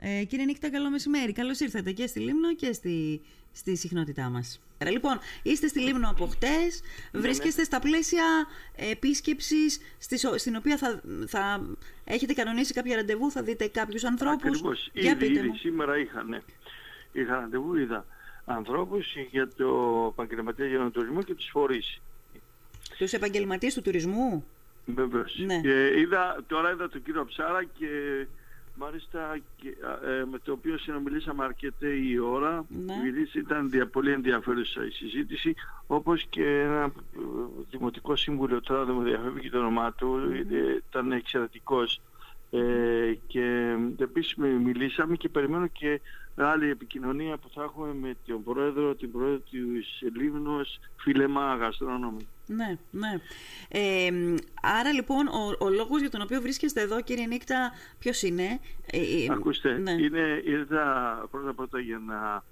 Ε, κύριε Νίκητα, καλό μεσημέρι. Καλώς ήρθατε και στη Λίμνο και στη, στη συχνότητά μας. Λοιπόν, είστε στη Λίμνο από χτες. Ναι, βρίσκεστε στα πλαίσια επίσκεψης στην οποία θα, θα έχετε κανονίσει κάποια ραντεβού, θα δείτε κάποιους ανθρώπους. Ακριβώς. Ήδη, ήδη σήμερα είχα, ναι. είχα ραντεβού, είδα ανθρώπους για το επαγγελματία για τον τουρισμό και τους φορείς. Τους επαγγελματίες του τουρισμού; Βεβαίως. Ναι. Και είδα, τώρα είδα τον κύριο Ψάρα και μάλιστα και, ε, με το οποίο συνομιλήσαμε αρκετή η ώρα. Ναι. Μιλήσει, ήταν δια, πολύ ενδιαφέρουσα η συζήτηση, όπως και ένα ε, δημοτικό σύμβουλο, τώρα δεν μου διαφεύγει το όνομά του, ε, ήταν εξαιρετικός. Ε, και επίσης μιλήσαμε και περιμένω και άλλη επικοινωνία που θα έχουμε με τον πρόεδρο, την πρόεδρο της Λίμνος, Φιλεμά Γαστρόνομη. Ναι, ναι. Ε, άρα λοιπόν ο, ο λόγος για τον οποίο βρίσκεστε εδώ κύριε Νίκτα ποιος είναι; Ε, Ακούστε, ναι. είναι, ήρθα πρώτα πρώτα για να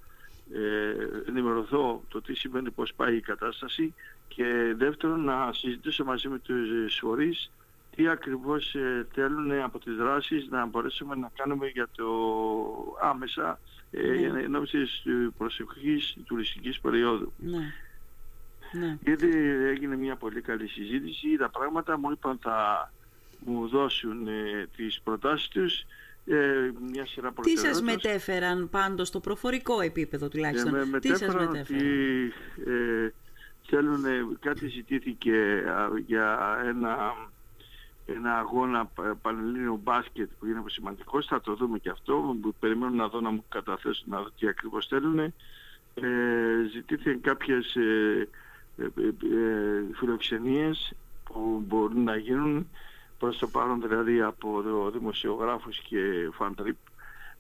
ε, ενημερωθώ το τι σημαίνει πώς πάει η κατάσταση και δεύτερον να συζητήσω μαζί με τους φορείς τι ακριβώς ε, θέλουν από τις δράσεις να μπορέσουμε να κάνουμε για το άμεσα ε, ναι. ενώπιση της προσευχής τουριστικής περίοδου. Ναι. Ναι. Γιατί έγινε μια πολύ καλή συζήτηση, τα πράγματα μου είπαν θα μου δώσουν ε, τις προτάσεις τους ε, μια σειρά Τι σας μετέφεραν πάντως στο προφορικό επίπεδο τουλάχιστον; Ε, με Τι σας μετέφεραν ότι ε, θέλουν, κάτι ζητήθηκε για ένα ένα αγώνα πανελλήνιο μπάσκετ που είναι σημαντικό, θα το δούμε και αυτό, περιμένω να δω να μου καταθέσουν να δω τι ακριβώς θέλουν. Ε, ζητήθηκαν κάποιες ε, ε, ε, φιλοξενίες που μπορούν να γίνουν προς το παρόν δηλαδή από δημοσιογράφους και φαντρίπ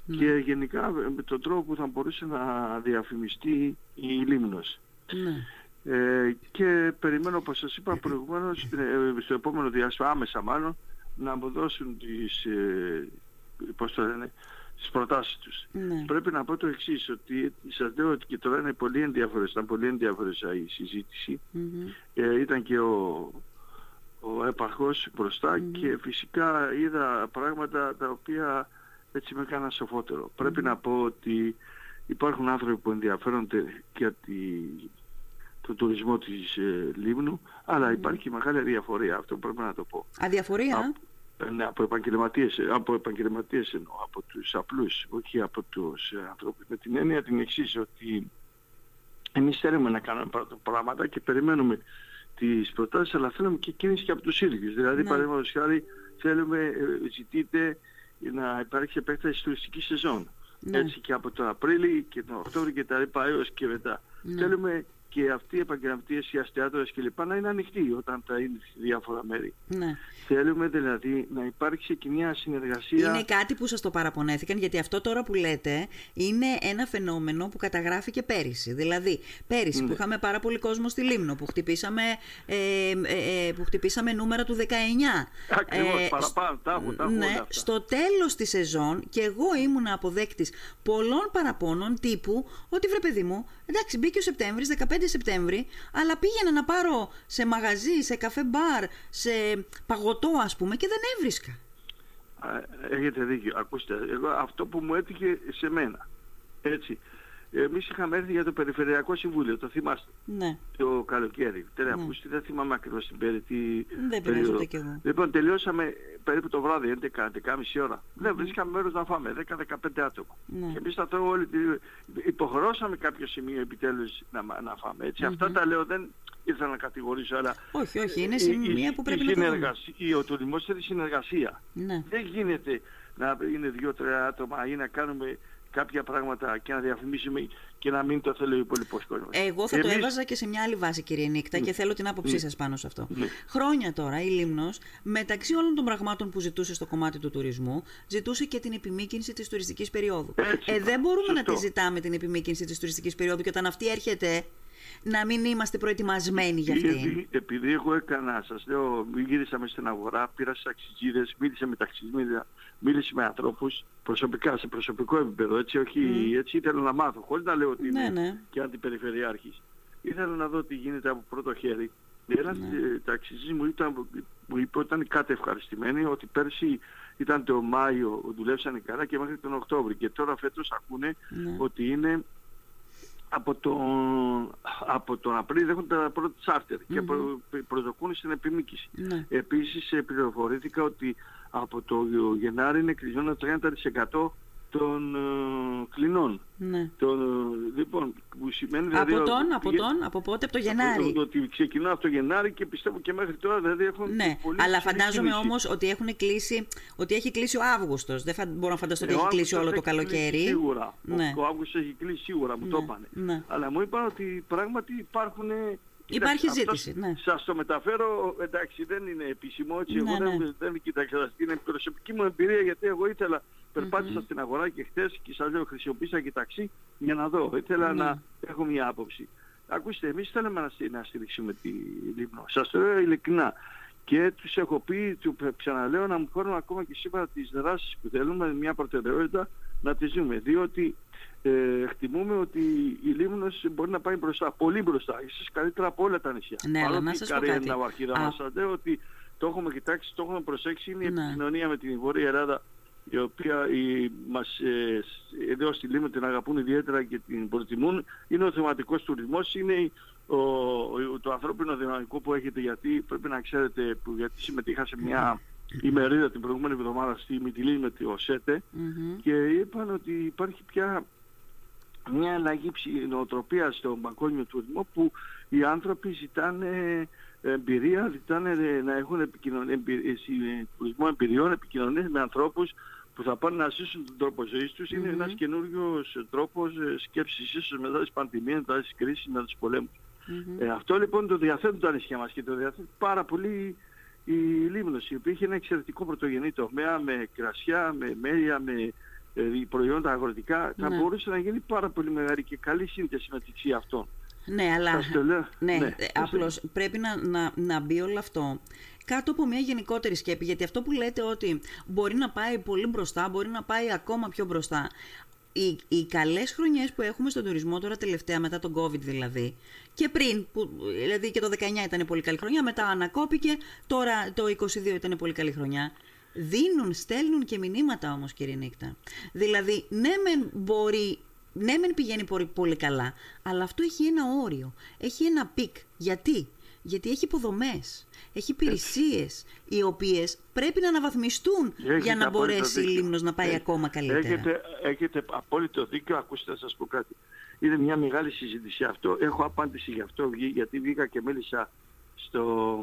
mm. και γενικά με τον τρόπο που θα μπορούσε να διαφημιστεί η Λίμνος. Ναι. Ε, και περιμένω όπως σας είπα προηγουμένως ε, στο επόμενο διάστημα άμεσα μάλλον να μου δώσουν τις, ε, πώς το λένε, τις προτάσεις τους. Ναι. Πρέπει να πω το εξής, ότι σας λέω ότι και τώρα είναι πολύ ενδιαφέρον, ήταν πολύ ενδιαφέρουσα η συζήτηση. Ε, ήταν και ο, ο έπαρχος και φυσικά είδα πράγματα τα οποία έτσι με έκαναν σοφότερο. Πρέπει να πω ότι υπάρχουν άνθρωποι που ενδιαφέρονται για τη το τουρισμό της ε, Λίμνου, αλλά υπάρχει μεγάλη διαφορία, αυτό πρέπει να το πω. Αδιαφορία; Από, ναι, από επαγγελματίες, από επαγγελματίες εννοώ, από τους απλούς, όχι από τους ε, ανθρώπους. Με την έννοια την εξής, ότι εμείς θέλουμε να κάνουμε πράγματα και περιμένουμε τις προτάσεις, αλλά θέλουμε και κίνηση και από τους ίδιους. Δηλαδή, ναι. παραδείγματος χάρη, θέλουμε, ε, ζητείτε να υπάρξει επέκταση τουριστική σεζόν. Ναι. Έτσι και από τον Απρίλιο και τον Οκτώβριο και τα λοιπά έως και μετά. Ναι. Θέλουμε και αυτοί οι επαγγελματίες, οι αστιάτορες κλπ. να είναι ανοιχτοί όταν θα είναι σε διάφορα μέρη. Ναι. Θέλουμε δηλαδή να υπάρξει και μια συνεργασία. Είναι κάτι που σας το παραπονέθηκαν, γιατί αυτό τώρα που λέτε είναι ένα φαινόμενο που καταγράφηκε πέρυσι. Δηλαδή, πέρυσι ναι. που είχαμε πάρα πολύ κόσμο στη Λίμνο, που χτυπήσαμε, ε, ε, ε που χτυπήσαμε νούμερα του 19. Ακριβώς, ε, παραπάνω, τα έχω, τα ναι, Στο τέλος της σεζόν, και εγώ ήμουν αποδέκτης πολλών παραπώνων τύπου, ότι βρε παιδί μου, εντάξει μπήκε ο Σεπτέμβρης, 15 Σεπτέμβρη, αλλά πήγαινα να πάρω σε μαγαζί, σε καφέ μπαρ, σε παγωτό ας πούμε και δεν έβρισκα. Έχετε δίκιο. Ακούστε, εγώ αυτό που μου έτυχε σε μένα, έτσι, Εμείς είχαμε έρθει για το Περιφερειακό Συμβούλιο, το θυμάστε. Ναι. Το καλοκαίρι. Τέλεια, ναι. δεν θυμάμαι ακριβώς την περίτη. Δεν πειράζει κι εγώ. Λοιπόν, τελειώσαμε περίπου το βράδυ, 11-11.30 ώρα. Mm-hmm. Ναι, βρίσκαμε μέρος να φάμε, 10-15 άτομα. Ναι. Και εμείς θα το όλοι. Υποχρεώσαμε κάποιο σημείο επιτέλους να, να φάμε. Έτσι. Mm-hmm. Αυτά τα λέω, δεν ήθελα να κατηγορήσω, αλλά. Όχι, όχι, είναι σημεία που πρέπει η να το Ο τουρισμό θέλει συνεργασία. Ναι. Δεν γίνεται να είναι δύο-τρία άτομα ή να κάνουμε κάποια πράγματα και να διαφημίσουμε και να μην το θέλει ο υπόλοιπος κόσμος. Εγώ θα Εμείς... το έβαζα και σε μια άλλη βάση, κύριε Νίκτα, και ναι. θέλω την άποψή ναι. σας πάνω σε αυτό. Ναι. Χρόνια τώρα η Λίμνος, μεταξύ όλων των πραγμάτων που ζητούσε στο κομμάτι του τουρισμού, ζητούσε και την επιμήκυνση της τουριστικής περίοδου. Έτσι, ε, δεν μπορούμε να τη ζητάμε την επιμήκυνση της τουριστικής περίοδου και όταν αυτή έρχεται να μην είμαστε προετοιμασμένοι για αυτή. Επειδή, επειδή εγώ έκανα, σας λέω, γύρισα μέσα στην αγορά, πήρα στι αξιτζίδε, μίλησα με ταξιδίδια, μίλησα με ανθρώπους προσωπικά, σε προσωπικό επίπεδο, έτσι, όχι, mm. έτσι ήθελα να μάθω, χωρίς να λέω ότι ναι, είμαι ναι. και αντιπεριφερειάρχης. Ήθελα να δω τι γίνεται από πρώτο χέρι. Ένα ναι. ταξιτζή μου, ήταν, μου είπε ότι ήταν κάτι ευχαριστημένοι, ότι πέρσι ήταν το Μάιο, δουλέψανε καλά και μέχρι τον Οκτώβριο. Και τώρα φέτος ακούνε Ναι. ότι είναι από τον, από τον Απρίλιο έχουν τα πρώτα τσάρτερ και προ, προσδοκούν στην επιμήκυση. Ναι. Επίσης ε, πληροφορήθηκα ότι από το Γενάρη είναι κλεισμένο 30% των ε, κλινών. Ναι. Των, ε, λοιπόν, που σημαίνει Από δηλαδή τον, ότι από πήγε- τον, από πότε, από το από Γενάρη. το- Ότι ξεκινούν από το Γενάρη και πιστεύω και μέχρι τώρα δηλαδή έχουν Ναι, πολύ αλλά ψηλή φαντάζομαι κίνηση. όμως ότι έχουν κλείσει, ότι έχει κλείσει ο Αύγουστος. Δεν φαν- μπορώ να φανταστώ ότι Ε, ο έχει κλείσει όλο Αύγουστος το έχει κλείσει καλοκαίρι. Σίγουρα. Ναι. Ο, ο Αύγουστος έχει κλείσει σίγουρα, μου το Ναι, είπανε. ναι. Αλλά μου είπαν ότι πράγματι υπάρχουν... Υπάρχει ζήτηση, ναι. Σας το μεταφέρω, εντάξει δεν είναι επίσημο, έτσι, Ναι, εγώ ναι. δεν, δεν κοίταξα, είναι προσωπική μου εμπειρία γιατί εγώ ήθελα, περπάτησα στην αγορά και χτες και σας λέω χρησιμοποίησα και ταξί για να δω, ήθελα Ναι. να έχω μια άποψη. Ακούστε, εμείς θέλουμε να, στη- να στηρίξουμε τη Λίμνο. Σας το λέω ειλικρινά. Και τους έχω πει, του ξαναλέω να μου φέρουν ακόμα και σήμερα τις δράσεις που θέλουμε, μια προτεραιότητα να τις δούμε. Διότι ε, εκτιμούμε ότι η Λίμνος μπορεί να πάει μπροστά, πολύ μπροστά, ίσως καλύτερα από όλα τα νησιά. Ναι, αλλά Παρότι να η σας πω Καρία κάτι. είναι ναυαρχίδα Α. μας, σας λέω ότι το έχουμε κοιτάξει, το έχουμε προσέξει, είναι η Ναι. επικοινωνία με την Βόρεια Ελλάδα η οποία η, μας, ε, σ- εδώ στη Λίμνο την αγαπούν ιδιαίτερα και την προτιμούν, είναι ο θεματικός τουρισμός, είναι η- ο, ο- το ανθρώπινο δυναμικό που έχετε γιατί πρέπει να ξέρετε που, γιατί συμμετείχα σε μια ημερίδα την προηγούμενη εβδομάδα στη Μυτιλή με το ΣΕΤΕ Μμμ. και είπαν ότι υπάρχει πια μια αλλαγή ψη- νοοτροπίας στον παγκόσμιο τουρισμό που οι άνθρωποι ζητάνε εμπειρία, ζητάνε να έχουν επικοινωνία, εμπει- ε, συ- τουρισμό εμπειριών, επικοινωνίες με ανθρώπους που θα πάνε να ζήσουν τον τρόπο ζωής τους. Είναι Μμμ. ένας καινούριος τρόπος ε, σκέψης, ίσως μετά τις πανδημίες, μετά τις κρίσεις, μετά τους πολέμους. Μμμ. Ε, αυτό λοιπόν το διαθέτουν τα νησιά μας και το διαθέτουν πάρα πολύ η Λίμνος, η οποία έχει ένα εξαιρετικό πρωτογενή τομέα με κρασιά, με μέλια, με ε, προϊόντα αγροτικά. Θα Ναι. μπορούσε να γίνει πάρα πολύ μεγάλη και καλή σύνθεση μεταξύ αυτών. Ναι, αλλά. Σας το λέω. Ναι, Ναι, ε, σας το απλώς πρέπει να, να, να μπει όλο αυτό κάτω από μια γενικότερη σκέπη. Γιατί αυτό που λέτε ότι μπορεί να πάει πολύ μπροστά, μπορεί να πάει ακόμα πιο μπροστά. Οι, οι καλές χρονιές που έχουμε στον τουρισμό τώρα τελευταία, μετά τον COVID δηλαδή, και πριν, που, δηλαδή και το 19 ήταν πολύ καλή χρονιά, μετά ανακόπηκε, τώρα το 22 ήταν πολύ καλή χρονιά. Δίνουν, στέλνουν και μηνύματα όμως κύριε Νύκτα. Δηλαδή, ναι μεν μπορεί ναι, μεν πηγαίνει πολύ, πολύ καλά, αλλά αυτό έχει ένα όριο. Έχει ένα peak. Γιατί; Γιατί έχει υποδομές. Έχει υπηρεσίες οι οποίες πρέπει να αναβαθμιστούν Έχετε για να απόλυτο μπορέσει η δίκιο. Λήμνος να πάει Ε, ακόμα καλύτερα. Έχετε, έχετε απόλυτο δίκιο, ακούστε να σας πω κάτι. Είναι μια μεγάλη συζήτηση αυτό. Έχω απάντηση γι' αυτό, βγή- γιατί βγήκα και μίλησα στο,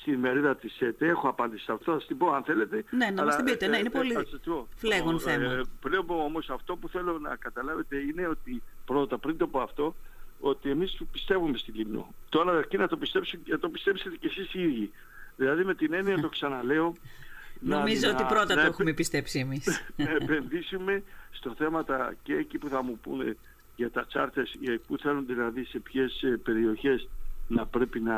στην μερίδα της ΕΤΕ. Έχω απάντηση σε αυτό, θα σας την πω αν θέλετε. Ναι, να μας Αλλά, την πείτε. Ναι, είναι ε, πολύ θα σας το πω. φλέγον Ο, θέμα. Ε, πριν πω όμως αυτό που θέλω να καταλάβετε είναι ότι πρώτα πριν το πω αυτό, ότι εμείς πιστεύουμε στη Λίμνο. Τώρα αρκεί να το, πιστέψετε, να το πιστέψετε κι εσείς οι ίδιοι. Δηλαδή με την έννοια το ξαναλέω. να- Νομίζω ότι να- πρώτα να το επε- έχουμε πιστέψει εμείς. να επενδύσουμε στο θέματα και εκεί που θα μου πούνε για τα τσάρτες, για που θέλουν δηλαδή σε ποιες ε, περιοχές να πρέπει να,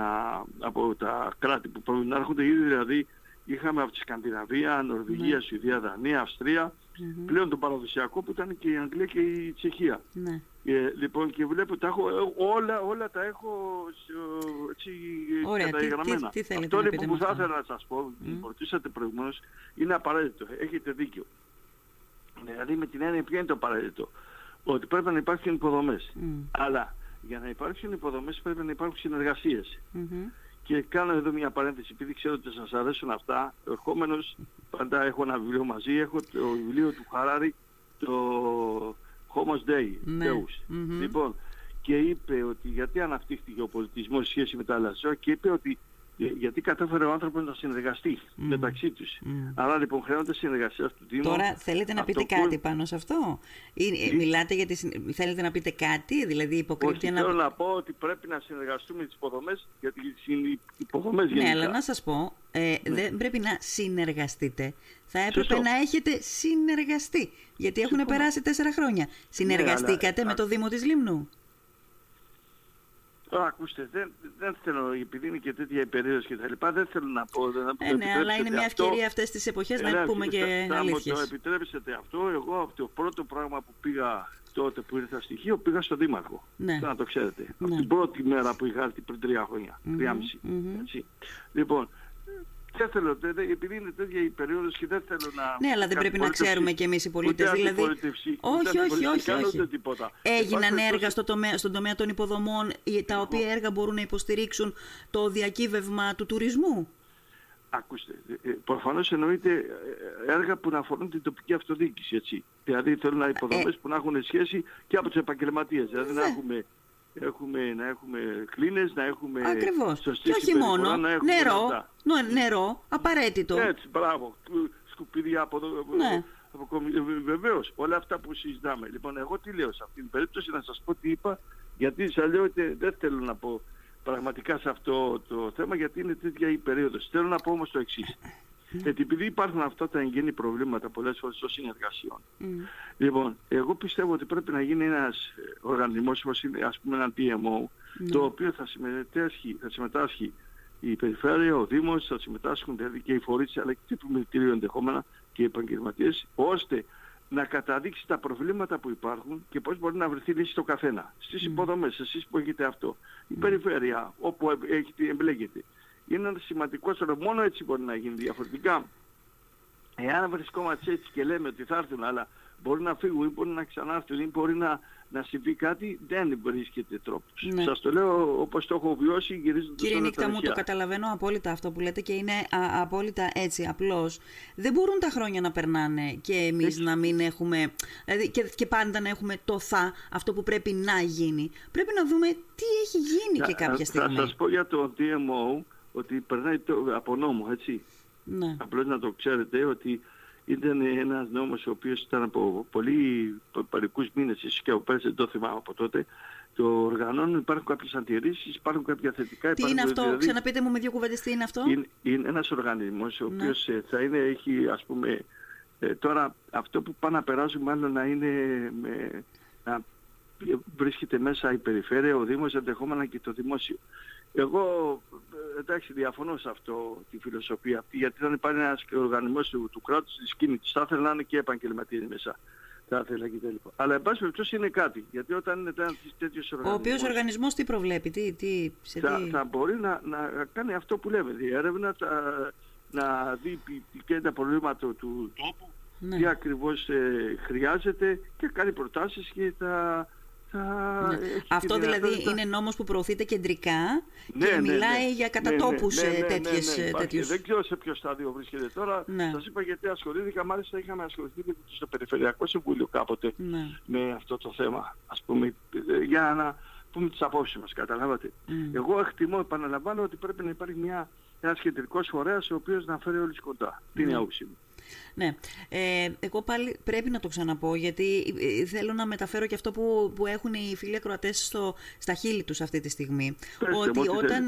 από τα κράτη που πρέπει να έρχονται ήδη δηλαδή είχαμε από τη Σκανδιναβία, Νορβηγία, Σουηδία, Δανία, Αυστρία, πλέον το παραδοσιακό που ήταν και η Αγγλία και η Τσεχία. ναι. Ε, λοιπόν και βλέπω τα έχω, ε, όλα, όλα τα έχω ε, έτσι Ωραία, τι- καταγεγραμμένα. τι- τι θέλετε αυτό να λοιπόν πείτε που με θα αυτό; ήθελα να σας πω, mm. ρωτήσατε προηγουμένως, είναι απαραίτητο. Έχετε δίκιο. Δηλαδή με την έννοια ποιο είναι το απαραίτητο. Ότι πρέπει να υπάρχουν υποδομές. Μμ. Αλλά για να υπάρξουν υποδομές πρέπει να υπάρχουν συνεργασίες. Μμμ. Και κάνω εδώ μια παρένθεση, επειδή ξέρω ότι σας αρέσουν αυτά. Ερχόμενος, πάντα έχω ένα βιβλίο μαζί, έχω το βιβλίο του Χαράρη, το Homos Day, Ναι. Deus. Μμμ. Λοιπόν, και είπε ότι γιατί αναπτύχθηκε ο πολιτισμός σε σχέση με τα άλλα ζώα και είπε ότι ε, γιατί κατάφερε ο άνθρωπος να συνεργαστεί μεταξύ τους. Μμ. Άρα λοιπόν χρειάζεται συνεργασία του Δήμου. Τώρα θέλετε να Αυτό πείτε που- κάτι πάνω σε αυτό; Ή, ε, μιλάτε για τη, συν- θέλετε να πείτε κάτι, δηλαδή υποκρύπτει Όχι, ένα... θέλω να πω ότι πρέπει να συνεργαστούμε με τις υποδομές, γιατί οι υποδομές Ναι, γενικά. αλλά να σας πω, ε, δεν πρέπει να συνεργαστείτε. Θα έπρεπε Σωστό. να έχετε συνεργαστεί. Γιατί έχουν περάσει τέσσερα χρόνια. Συνεργαστήκατε αλλά- με το Δήμο της Λίμνου; Τώρα ακούστε, δεν, δεν θέλω, επειδή είναι και τέτοια η περίοδος και τα λοιπά, δεν θέλω να πω. Δεν, να Ε, ναι, αλλά είναι μια ευκαιρία αυτές τις εποχές να Ελά, πούμε και θα, θα μου το αλήθειες. επιτρέψετε αυτό. Εγώ από το πρώτο πράγμα που πήγα τότε που ήρθα στοιχείο, πήγα στον Δήμαρχο. Ναι. Να το ξέρετε. Από Ναι. την πρώτη μέρα που είχα έρθει πριν τρία χρόνια. Τρία μισή. μμμ. Έτσι. Λοιπόν, δεν θέλω, δεν, επειδή είναι τέτοια η περίοδος και δεν θέλω να. Ναι, αλλά δεν πρέπει να ξέρουμε κι εμείς οι πολίτες. Δηλαδή. Όχι, όχι, όχι. όχι. Τίποτα. Έγιναν έργα στο τομέα, στον τομέα των υποδομών, τα οποία έργα μπορούν να υποστηρίξουν το διακύβευμα του τουρισμού. Ακούστε, ε, ε, προφανώς εννοείται ε, έργα που να αφορούν την τοπική αυτοδιοίκηση, έτσι. Δηλαδή θέλουν να υποδομές που να έχουν σχέση και από τους επαγγελματίες. Δηλαδή να έχουμε έχουμε, να έχουμε κλίνες, να έχουμε Ακριβώς. και όχι μόνο, να έχουμε νερό, νερό, απαραίτητο. Έτσι, μπράβο, σκουπίδια από εδώ, ναι. Βεβαίως, όλα αυτά που συζητάμε. Λοιπόν, εγώ τι λέω σε αυτήν την περίπτωση, να σας πω τι είπα, γιατί σας λέω ότι δεν θέλω να πω πραγματικά σε αυτό το θέμα, γιατί είναι τέτοια η περίοδος. Θέλω να πω όμως το εξής. Γιατί επειδή υπάρχουν αυτά τα εγγενή προβλήματα πολλές φορές των συνεργασιών. Mm. Λοιπόν, εγώ πιστεύω ότι πρέπει να γίνει ένας οργανισμός όπως είναι ας πούμε ένα TMO mm. το οποίο θα συμμετάσχει, θα συμμετάσχει η Περιφέρεια, ο Δήμος, θα συμμετάσχουν δηλαδή και οι φορείς αλλά και το επιμελητήριο ενδεχόμενα και οι επαγγελματίες ώστε να καταδείξει τα προβλήματα που υπάρχουν και πώς μπορεί να βρεθεί λύση στο καθένα. Στις υποδομές, εσείς που έχετε αυτό, η περιφέρεια όπου έχετε, εμπλέκεται, είναι ένας σημαντικός σωρό. Μόνο έτσι μπορεί να γίνει διαφορετικά. Εάν βρισκόμαστε έτσι και λέμε ότι θα έρθουν, αλλά μπορεί να φύγουν ή μπορεί να ξανάρθουν ή μπορεί να, να συμβεί κάτι, δεν βρίσκεται τρόπος. Ναι. Σας το λέω όπως το έχω βιώσει γυρίζοντας Κύριε Νίκτα μου, το καταλαβαίνω απόλυτα αυτό που λέτε και είναι α, απόλυτα έτσι, απλώς. Δεν μπορούν τα χρόνια να περνάνε και εμείς να μην έχουμε, δηλαδή και, και πάντα να έχουμε το θα, αυτό που πρέπει να γίνει. Πρέπει να δούμε τι έχει γίνει και κάποια στιγμή. Θα σας πω για το DMO, ότι περνάει το, από νόμο, έτσι. Ναι. Απλώς να το ξέρετε ότι ήταν ένας νόμος ο οποίος ήταν από πολύ παρικούς μήνες, ίσως και από πέρσι δεν το θυμάμαι από τότε, το οργανώνουν, υπάρχουν κάποιες αντιρρήσεις, υπάρχουν κάποια θετικά. Τι είναι αυτό, δηλαδή, ξαναπείτε μου με δύο κουβέντες τι είναι αυτό. Είναι, είναι ένας οργανισμός ο ναι. οποίος ναι. θα είναι, έχει ας πούμε, ε, τώρα αυτό που πάνε να περάσουν μάλλον να είναι με, να βρίσκεται μέσα η περιφέρεια, ο Δήμος, ενδεχόμενα και το δημόσιο. Εγώ εντάξει διαφωνώ σε αυτό τη φιλοσοφία αυτή γιατί δεν υπάρχει ένας οργανισμός του, του κράτους της κίνητης. Θα ήθελα να είναι και επαγγελματίες μέσα. Θα ήθελα και τέλει. Αλλά εν πάση περιπτώσει είναι κάτι. Γιατί όταν είναι τέτοιος οργανισμός... Ο οποίος οργανισμός τι προβλέπει, τι, τι, σε θα, τι... θα μπορεί να, να κάνει αυτό που λέμε. Διέρευνα, να δει ποια είναι τα προβλήματα του τόπου, ναι. τι ακριβώς ε, χρειάζεται και κάνει προτάσεις και θα ναι. Αυτό δηλαδή είναι νόμος που προωθείται κεντρικά ναι, και ναι, μιλάει για κατατόπους τέτοιες, τέτοιους... Δεν ξέρω σε ποιο στάδιο βρίσκεται τώρα. Σας είπα γιατί ασχολήθηκα, μάλιστα είχαμε ασχοληθεί και στο Περιφερειακό Συμβούλιο κάποτε με αυτό το θέμα. Ας πούμε, για να πούμε τις απόψεις μας, καταλάβατε. Εγώ εκτιμώ, επαναλαμβάνω, ότι πρέπει να υπάρχει μια, ένας κεντρικός φορέας ο οποίος να φέρει όλους κοντά. Τι είναι η άποψή μου. Ναι. Ε, εγώ πάλι πρέπει να το ξαναπώ, γιατί ε, θέλω να μεταφέρω και αυτό που, που έχουν οι φίλοι ακροατές στα χείλη τους αυτή τη στιγμή. ότι όταν...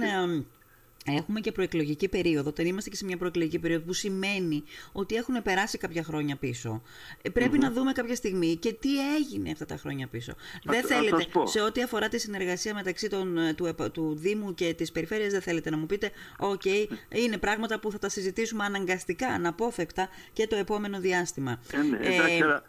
Έχουμε και προεκλογική περίοδο. Όταν είμαστε και σε μια προεκλογική περίοδο που σημαίνει ότι έχουν περάσει κάποια χρόνια πίσω. Ε, πρέπει να δούμε κάποια στιγμή και τι έγινε αυτά τα χρόνια πίσω. δεν θέλετε, σε ό,τι αφορά τη συνεργασία μεταξύ των, ε, του, του Δήμου και της Περιφέρειας, δεν θέλετε να μου πείτε, οκ, είναι πράγματα που θα τα συζητήσουμε αναγκαστικά, αναπόφευκτα και το επόμενο διάστημα. Ε, ναι,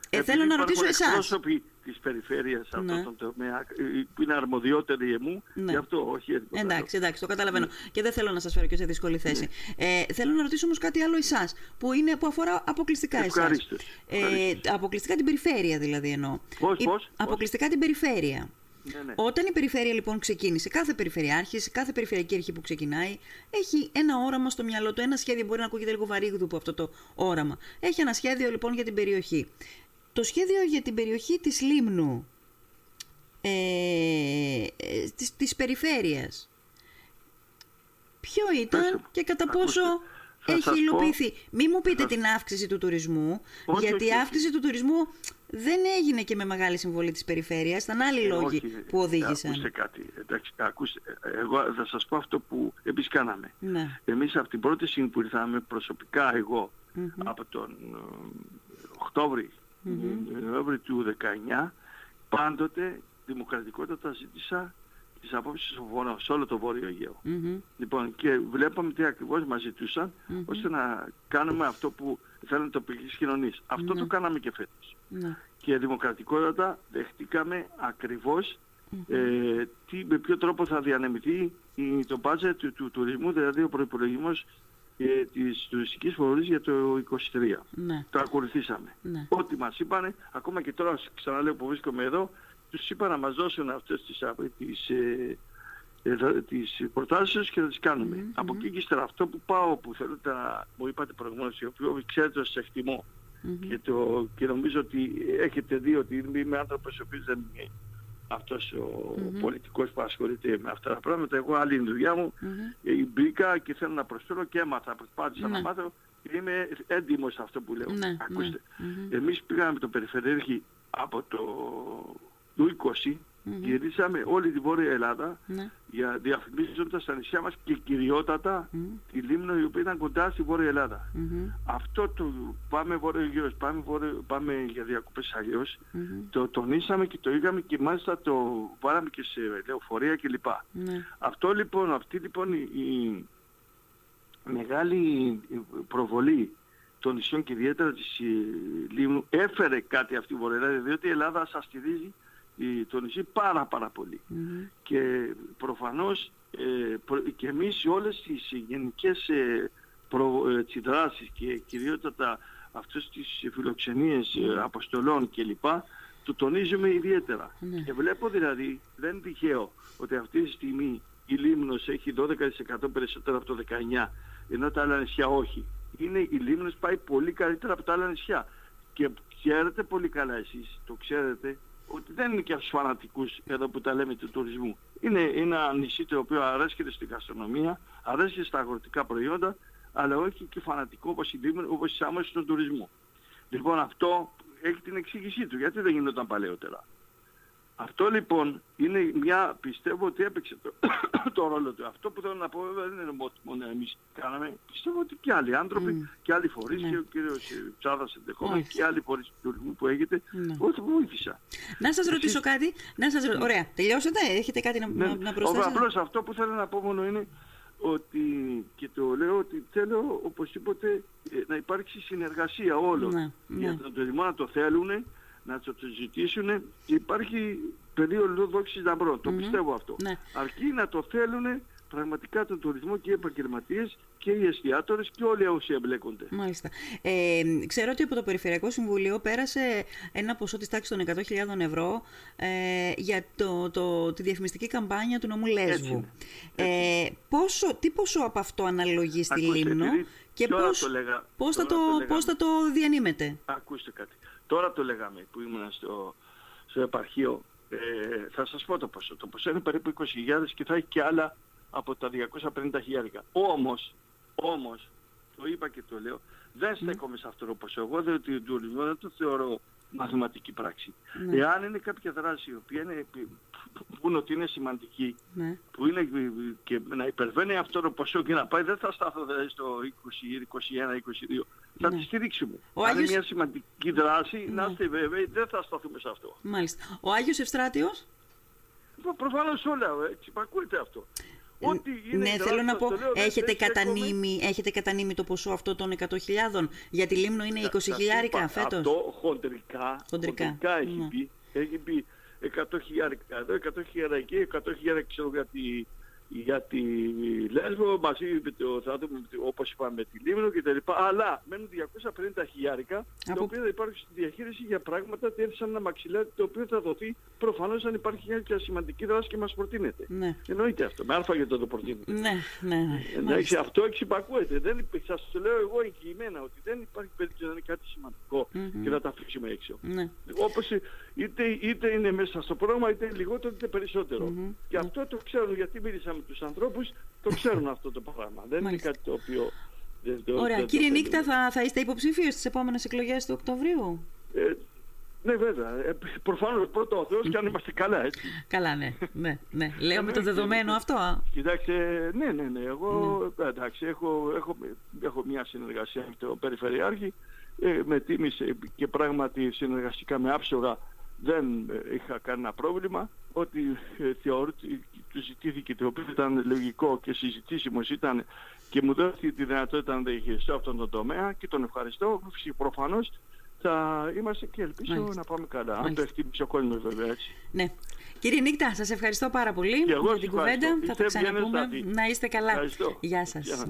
ε, θέλω να ρωτήσω εσάς της περιφέρειας σε ναι. αυτόν τον τομέα ε, που είναι αρμοδιότητά μου, ναι. γι' αυτό όχι Εντάξει, εντάξει, το καταλαβαίνω. Ναι. Και δεν θέλω να σας φέρω και σε δύσκολη θέση. Ναι. Ε, θέλω να ρωτήσω όμως κάτι άλλο εσάς, που, είναι, που αφορά αποκλειστικά εσάς. Ε, αποκλειστικά την περιφέρεια δηλαδή εννοώ. Πώς, πώς, αποκλειστικά την περιφέρεια. Ναι, ναι. Όταν η περιφέρεια λοιπόν ξεκίνησε, κάθε περιφερειάρχης, κάθε περιφερειακή αρχή που ξεκινάει, έχει ένα όραμα στο μυαλό του. Ένα σχέδιο μπορεί να ακούγεται λίγο βαρύγδουπο αυτό το όραμα. Έχει ένα σχέδιο λοιπόν για την περιοχή. Το σχέδιο για την περιοχή της Λίμνου, ε, ε της, της περιφέρειας, ποιο ήταν και κατά πόσο έχει υλοποιηθεί. Μην μου πείτε την αύξηση του τουρισμού, γιατί η αύξηση του τουρισμού δεν έγινε και με μεγάλη συμβολή της περιφέρειας. Ήταν άλλοι ε, λόγοι που οδήγησαν. Ακούστε κάτι. Εντάξει, ακούστε, εγώ θα σας πω αυτό που εμείς κάναμε. Ναι. Εμείς από την πρώτη στιγμή που ήρθαμε προσωπικά από τον ε, Οκτώβρη Νοέμβρη του 19 πάντοτε δημοκρατικότητα ζήτησα τις απόψεις των σε όλο το Βόρειο Αιγαίο. Λοιπόν, και βλέπαμε τι ακριβώς μας ζητουσαν ώστε να κάνουμε αυτό που θέλουν τοπικές κοινωνίες. Αυτό το κάναμε και φέτος. Ναι. Και δημοκρατικότητα δεχτήκαμε ακριβώς ε, τι, με ποιο τρόπο θα διανεμηθεί το budget του, του τουρισμού, δηλαδή ο προϋπολογισμός ε, της τουριστικής φορολογίας για το 23. Ναι. Το ακολουθήσαμε. Ναι. Ό,τι μας είπανε, ακόμα και τώρα ξαναλέω που βρίσκομαι εδώ, τους είπα να μας δώσουν αυτές τις, α, τις, ε, ε, τις προτάσεις και θα τις κάνουμε. Από εκεί και ύστερα αυτό που πάω, που θέλετε να μου είπατε προηγουμένως, το οποίο ξέρετε ότι σας εκτιμώ και, το, και νομίζω ότι έχετε δει ότι είμαι άνθρωπος ο οποίος δεν είναι αυτός ο πολιτικός που ασχολείται με αυτά τα πράγματα. Εγώ άλλη είναι η δουλειά μου. Ε, Μπήκα και θέλω να προσφέρω και έμαθα. Προσπάθησα Ναι. να μάθω και είμαι έντιμος σε αυτό που λέω. Ναι, Ακούστε. ναι. Μμμ. Εμείς πήγαμε με τον Περιφερειάρχη από το, το 20 γυρίσαμε όλη τη Βόρεια Ελλάδα Ναι. για διαφημίζοντας τα νησιά μας και κυριότατα τη Λίμνο η οποία ήταν κοντά στη Βόρεια Ελλάδα. Μμμ. Αυτό το πάμε βόρειο γύρω, πάμε, βόρειο, πάμε για διακοπές αλλιώς, Μμμ. το τονίσαμε και το είχαμε και μάλιστα το βάλαμε και σε λεωφορεία κλπ. Ναι. Αυτό λοιπόν, αυτή λοιπόν η, η μεγάλη προβολή των νησιών και ιδιαίτερα της ε, Λίμνου έφερε κάτι αυτή η Βόρεια Ελλάδα, διότι η Ελλάδα σας στηρίζει η- το νησί πάρα πάρα πολύ. Μμμ. Και προφανώς ε, προ- και εμείς σε όλες τις γενικές ε, προ, ε, τις δράσεις και κυριότατα αυτές τις φιλοξενίες ε, αποστολών κλπ. το τονίζουμε ιδιαίτερα. Ναι. Και βλέπω δηλαδή, δεν είναι τυχαίο ότι αυτή τη στιγμή η Λίμνος έχει 12% περισσότερο από το 19, ενώ τα άλλα νησιά όχι. Είναι, η Λίμνος πάει πολύ καλύτερα από τα άλλα νησιά. Και ξέρετε πολύ καλά εσείς, το ξέρετε, ότι δεν είναι και από τους φανατικούς εδώ που τα λέμε του τουρισμού. Είναι ένα νησί το οποίο αρέσκεται στη γαστρονομία, αρέσκεται στα αγροτικά προϊόντα, αλλά όχι και φανατικό όπως η Λίμνο, όπως η Σάμος στον τουρισμό. Λοιπόν αυτό έχει την εξήγησή του. Γιατί δεν γινόταν παλαιότερα; Αυτό λοιπόν είναι μια, πιστεύω ότι έπαιξε το, το ρόλο του. Αυτό που θέλω να πω βέβαια δεν είναι μόνο- μόνο εμείς κάναμε. Πιστεύω ότι και άλλοι άνθρωποι Μμ. και άλλοι φορείς Ναι. και ο κύριος ε, Τσάδας ενδεχόμενα Μάλιστα. και άλλοι φορείς του τουρισμού που έχετε, Ναι. ότι βοήθησα. Να σας ρωτήσω κάτι. Να σας... ρω- Ωραία. Τελειώσατε. Έχετε κάτι να, να, να προσθέσετε; Ναι. Απλώς αυτό που θέλω να πω μόνο είναι ότι και το λέω ότι θέλω οπωσδήποτε ε, να υπάρξει συνεργασία όλων. Ναι, Για ναι. τον τουρισμό να το θέλουν, να το, το ζητήσουν και υπάρχει πεδίο δόξης δαμπρών. Το πιστεύω αυτό. Ναι. Αρκεί να το θέλουν πραγματικά τον τουρισμό και οι επαγγελματίες και οι εστιατόρες και όλοι όσοι εμπλέκονται. Μάλιστα. Ε, ξέρω ότι από το Περιφερειακό Συμβουλίο πέρασε ένα ποσό της τάξης των 100.000 ευρώ ε, για το, το, τη διαφημιστική καμπάνια του νομού Λέσβου. είναι. Ε, πόσο, τι ποσό από αυτό αναλογεί στη Ακούστε, Λίμνο επειδή και τώρα πώς, το λέγα- πώς, θα τώρα το, το λέγαμε. πώς θα το διανύμετε; Ακούστε κάτι. Τώρα το λέγαμε που ήμουν στο, στο επαρχείο. Ε, θα σας πω το ποσό. Το ποσό είναι περίπου 20.000 και θα έχει και άλλα από τα 250 χιλιάρικα. Όμως, όμως, το είπα και το λέω, δεν στέκομαι σε αυτό το ποσό. Εγώ δεν, το τουρισμό δεν το θεωρώ μαθηματική πράξη. Εάν είναι κάποια δράση η οποία είναι, που είναι ότι είναι σημαντική, Ναι. που είναι και να υπερβαίνει αυτό το ποσό και να πάει, δεν θα στάθω δηλαδή στο 20, 21, 22. Θα τη στηρίξουμε. Ο Αν Άγιος- είναι μια σημαντική δράση, να είστε βέβαιοι, δεν θα σταθούμε σε αυτό. Μάλιστα. Ο Άγιος Ευστράτιος. Προ- Προφανώς όλα, έτσι, μ' ακούτε αυτό. Ό,τι είναι ναι, η θέλω δράση, να σας πω, το λέω, δεν- έχετε, δεν στέκομαι. κατανείμει, έχετε κατανείμει το ποσό αυτό των 100.000 για τη Λίμνο είναι 20 Σας χιλιάρικα είπα, φέτος. Αυτό χοντρικά, Χοντρικά, έχει ναι. πει. Έχει πει 100 χιλιάρικα εδώ, 100 χιλιάρικα εκεί, 100 χιλιάρικα ξέρω για τη, για τη Λέσβο, μαζί με το, θα δούμε όπως είπαμε με τη Λίμνο και τα λοιπά. Αλλά μένουν 250 χιλιάρικα, Από- τα οποία θα υπάρχουν στη διαχείριση για πράγματα που σαν ένα μαξιλάρι, το οποίο θα δοθεί προφανώς αν υπάρχει μια σημαντική δράση και μας προτείνεται. Ναι. Εννοείται αυτό, με αλφα για το το προτείνεται. Ναι, ναι, ναι. Εντάξει, αυτό εξυπακούεται. Δεν υπ- σας το λέω εγώ εγγυημένα ότι δεν υπάρχει περίπτωση να είναι κάτι σημαντικό και να τα αφήσουμε έξω. Ναι. Όπως ε, είτε, είτε είναι μέσα στο πρόγραμμα είτε λιγότερο είτε περισσότερο. Και αυτό το ξέρουν γιατί μίλησα με τους ανθρώπους, το ξέρουν αυτό το πράγμα. Δεν είναι Μάλιστα. κάτι το οποίο... Δεν, το, Ωραία. δεν το Κύριε θέλουν. Νίκτα, θα, θα είστε υποψήφιος στις επόμενες εκλογές του Οκτωβρίου; Ε, ναι βέβαια. Ε, προφανώς πρώτο ο Θεός και αν είμαστε καλά έτσι. Καλά, ναι. ναι, ναι. Λέω με το Εννοείται, δεδομένο εννοείται. αυτό. α. Κοιτάξτε, ναι, ναι, ναι. Εγώ εντάξει, έχω, έχω, έχω μια συνεργασία με τον Περιφερειάρχη. Ε, με τίμησε και πράγματι συνεργαστικά με άψογα δεν ε, είχα κανένα πρόβλημα. Ότι ε, θεωρώ ότι του ζητήθηκε το οποίο ήταν λογικό και συζητήσιμος ήταν και μου δόθηκε τη δυνατότητα να διαχειριστώ αυτόν τον τομέα και τον ευχαριστώ. Προφανώς θα είμαστε και ελπίζω Μάλιστα. να πάμε καλά. Αν το Μάλιστα. εκτίμησε ο κόσμος βέβαια έτσι. Ναι. Κύριε Νίκτα, σας ευχαριστώ πάρα πολύ Και εγώ για σας την ευχαριστώ. κουβέντα. Θα τα Είστε ξαναπούμε. ευγενέστατοι. Να είστε καλά. Ευχαριστώ. Γεια σας. Γεια. Γεια.